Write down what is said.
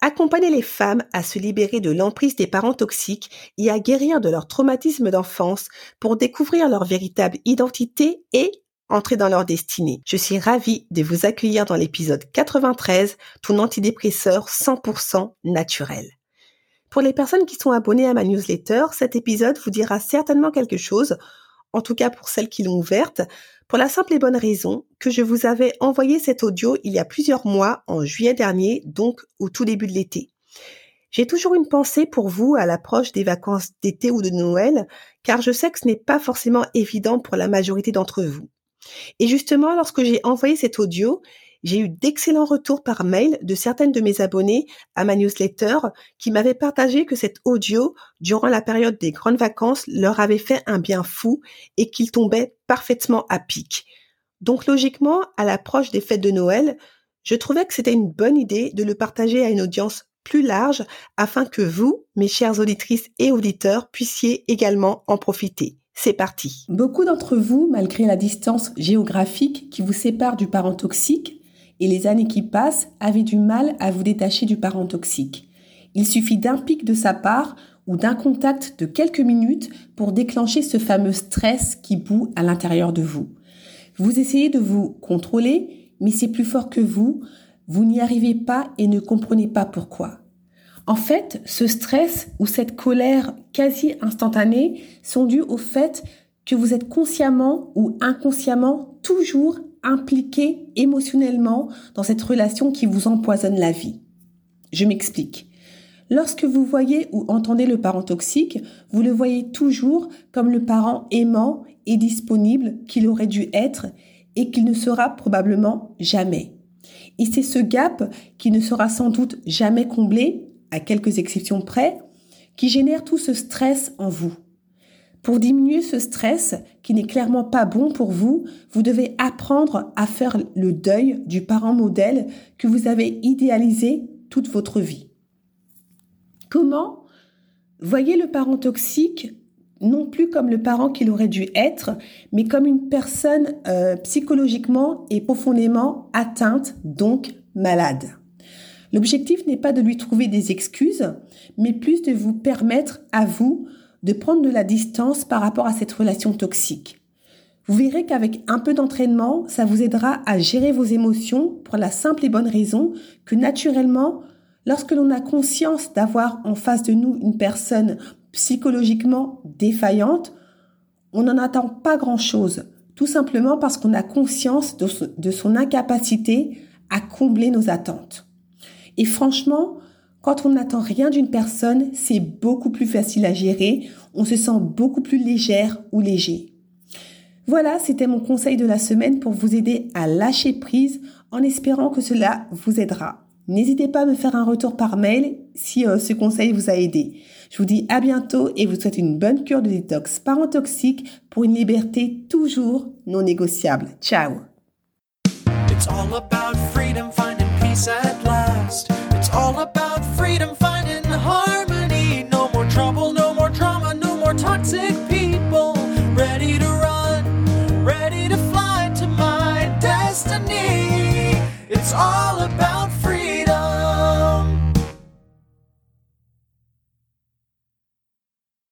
Accompagner les femmes à se libérer de l'emprise des parents toxiques et à guérir de leur traumatisme d'enfance pour découvrir leur véritable identité et entrer dans leur destinée. Je suis ravie de vous accueillir dans l'épisode 93, ton antidépresseur 100% naturel. Pour les personnes qui sont abonnées à ma newsletter, cet épisode vous dira certainement quelque chose, en tout cas pour celles qui l'ont ouverte, pour la simple et bonne raison que je vous avais envoyé cet audio il y a plusieurs mois, en juillet dernier, donc au tout début de l'été. J'ai toujours une pensée pour vous à l'approche des vacances d'été ou de Noël, car je sais que ce n'est pas forcément évident pour la majorité d'entre vous. Et justement, lorsque j'ai envoyé cet audio, j'ai eu d'excellents retours par mail de certaines de mes abonnés à ma newsletter qui m'avaient partagé que cet audio, durant la période des grandes vacances, leur avait fait un bien fou et qu'il tombait parfaitement à pic. Donc logiquement, à l'approche des fêtes de Noël, je trouvais que c'était une bonne idée de le partager à une audience plus large afin que vous, mes chères auditrices et auditeurs, puissiez également en profiter. C'est parti. Beaucoup d'entre vous, malgré la distance géographique qui vous sépare du parent toxique, et les années qui passent avaient du mal à vous détacher du parent toxique. Il suffit d'un pic de sa part ou d'un contact de quelques minutes pour déclencher ce fameux stress qui bout à l'intérieur de vous. Vous essayez de vous contrôler, mais c'est plus fort que vous, vous n'y arrivez pas et ne comprenez pas pourquoi. En fait, ce stress ou cette colère quasi instantanée sont dus au fait que vous êtes consciemment ou inconsciemment toujours impliqué émotionnellement dans cette relation qui vous empoisonne la vie. Je m'explique. Lorsque vous voyez ou entendez le parent toxique, vous le voyez toujours comme le parent aimant et disponible qu'il aurait dû être et qu'il ne sera probablement jamais. Et c'est ce gap qui ne sera sans doute jamais comblé, à quelques exceptions près, qui génère tout ce stress en vous. Pour diminuer ce stress, qui n'est clairement pas bon pour vous, vous devez apprendre à faire le deuil du parent modèle que vous avez idéalisé toute votre vie. Comment Voyez le parent toxique non plus comme le parent qu'il aurait dû être, mais comme une personne euh, psychologiquement et profondément atteinte, donc malade. L'objectif n'est pas de lui trouver des excuses, mais plus de vous permettre à vous de prendre de la distance par rapport à cette relation toxique. Vous verrez qu'avec un peu d'entraînement, ça vous aidera à gérer vos émotions pour la simple et bonne raison que naturellement, lorsque l'on a conscience d'avoir en face de nous une personne psychologiquement défaillante, on n'en attend pas grand-chose, tout simplement parce qu'on a conscience de son incapacité à combler nos attentes. Et franchement, quand on n'attend rien d'une personne, c'est beaucoup plus facile à gérer, on se sent beaucoup plus légère ou léger. Voilà, c'était mon conseil de la semaine pour vous aider à lâcher prise en espérant que cela vous aidera. N'hésitez pas à me faire un retour par mail si euh, ce conseil vous a aidé. Je vous dis à bientôt et vous souhaite une bonne cure de détox parent toxique pour une liberté toujours non négociable. Ciao. freedom, finding harmony. No more trouble, no more trauma, no more toxic people. Ready to run, ready to fly to my destiny. It's all.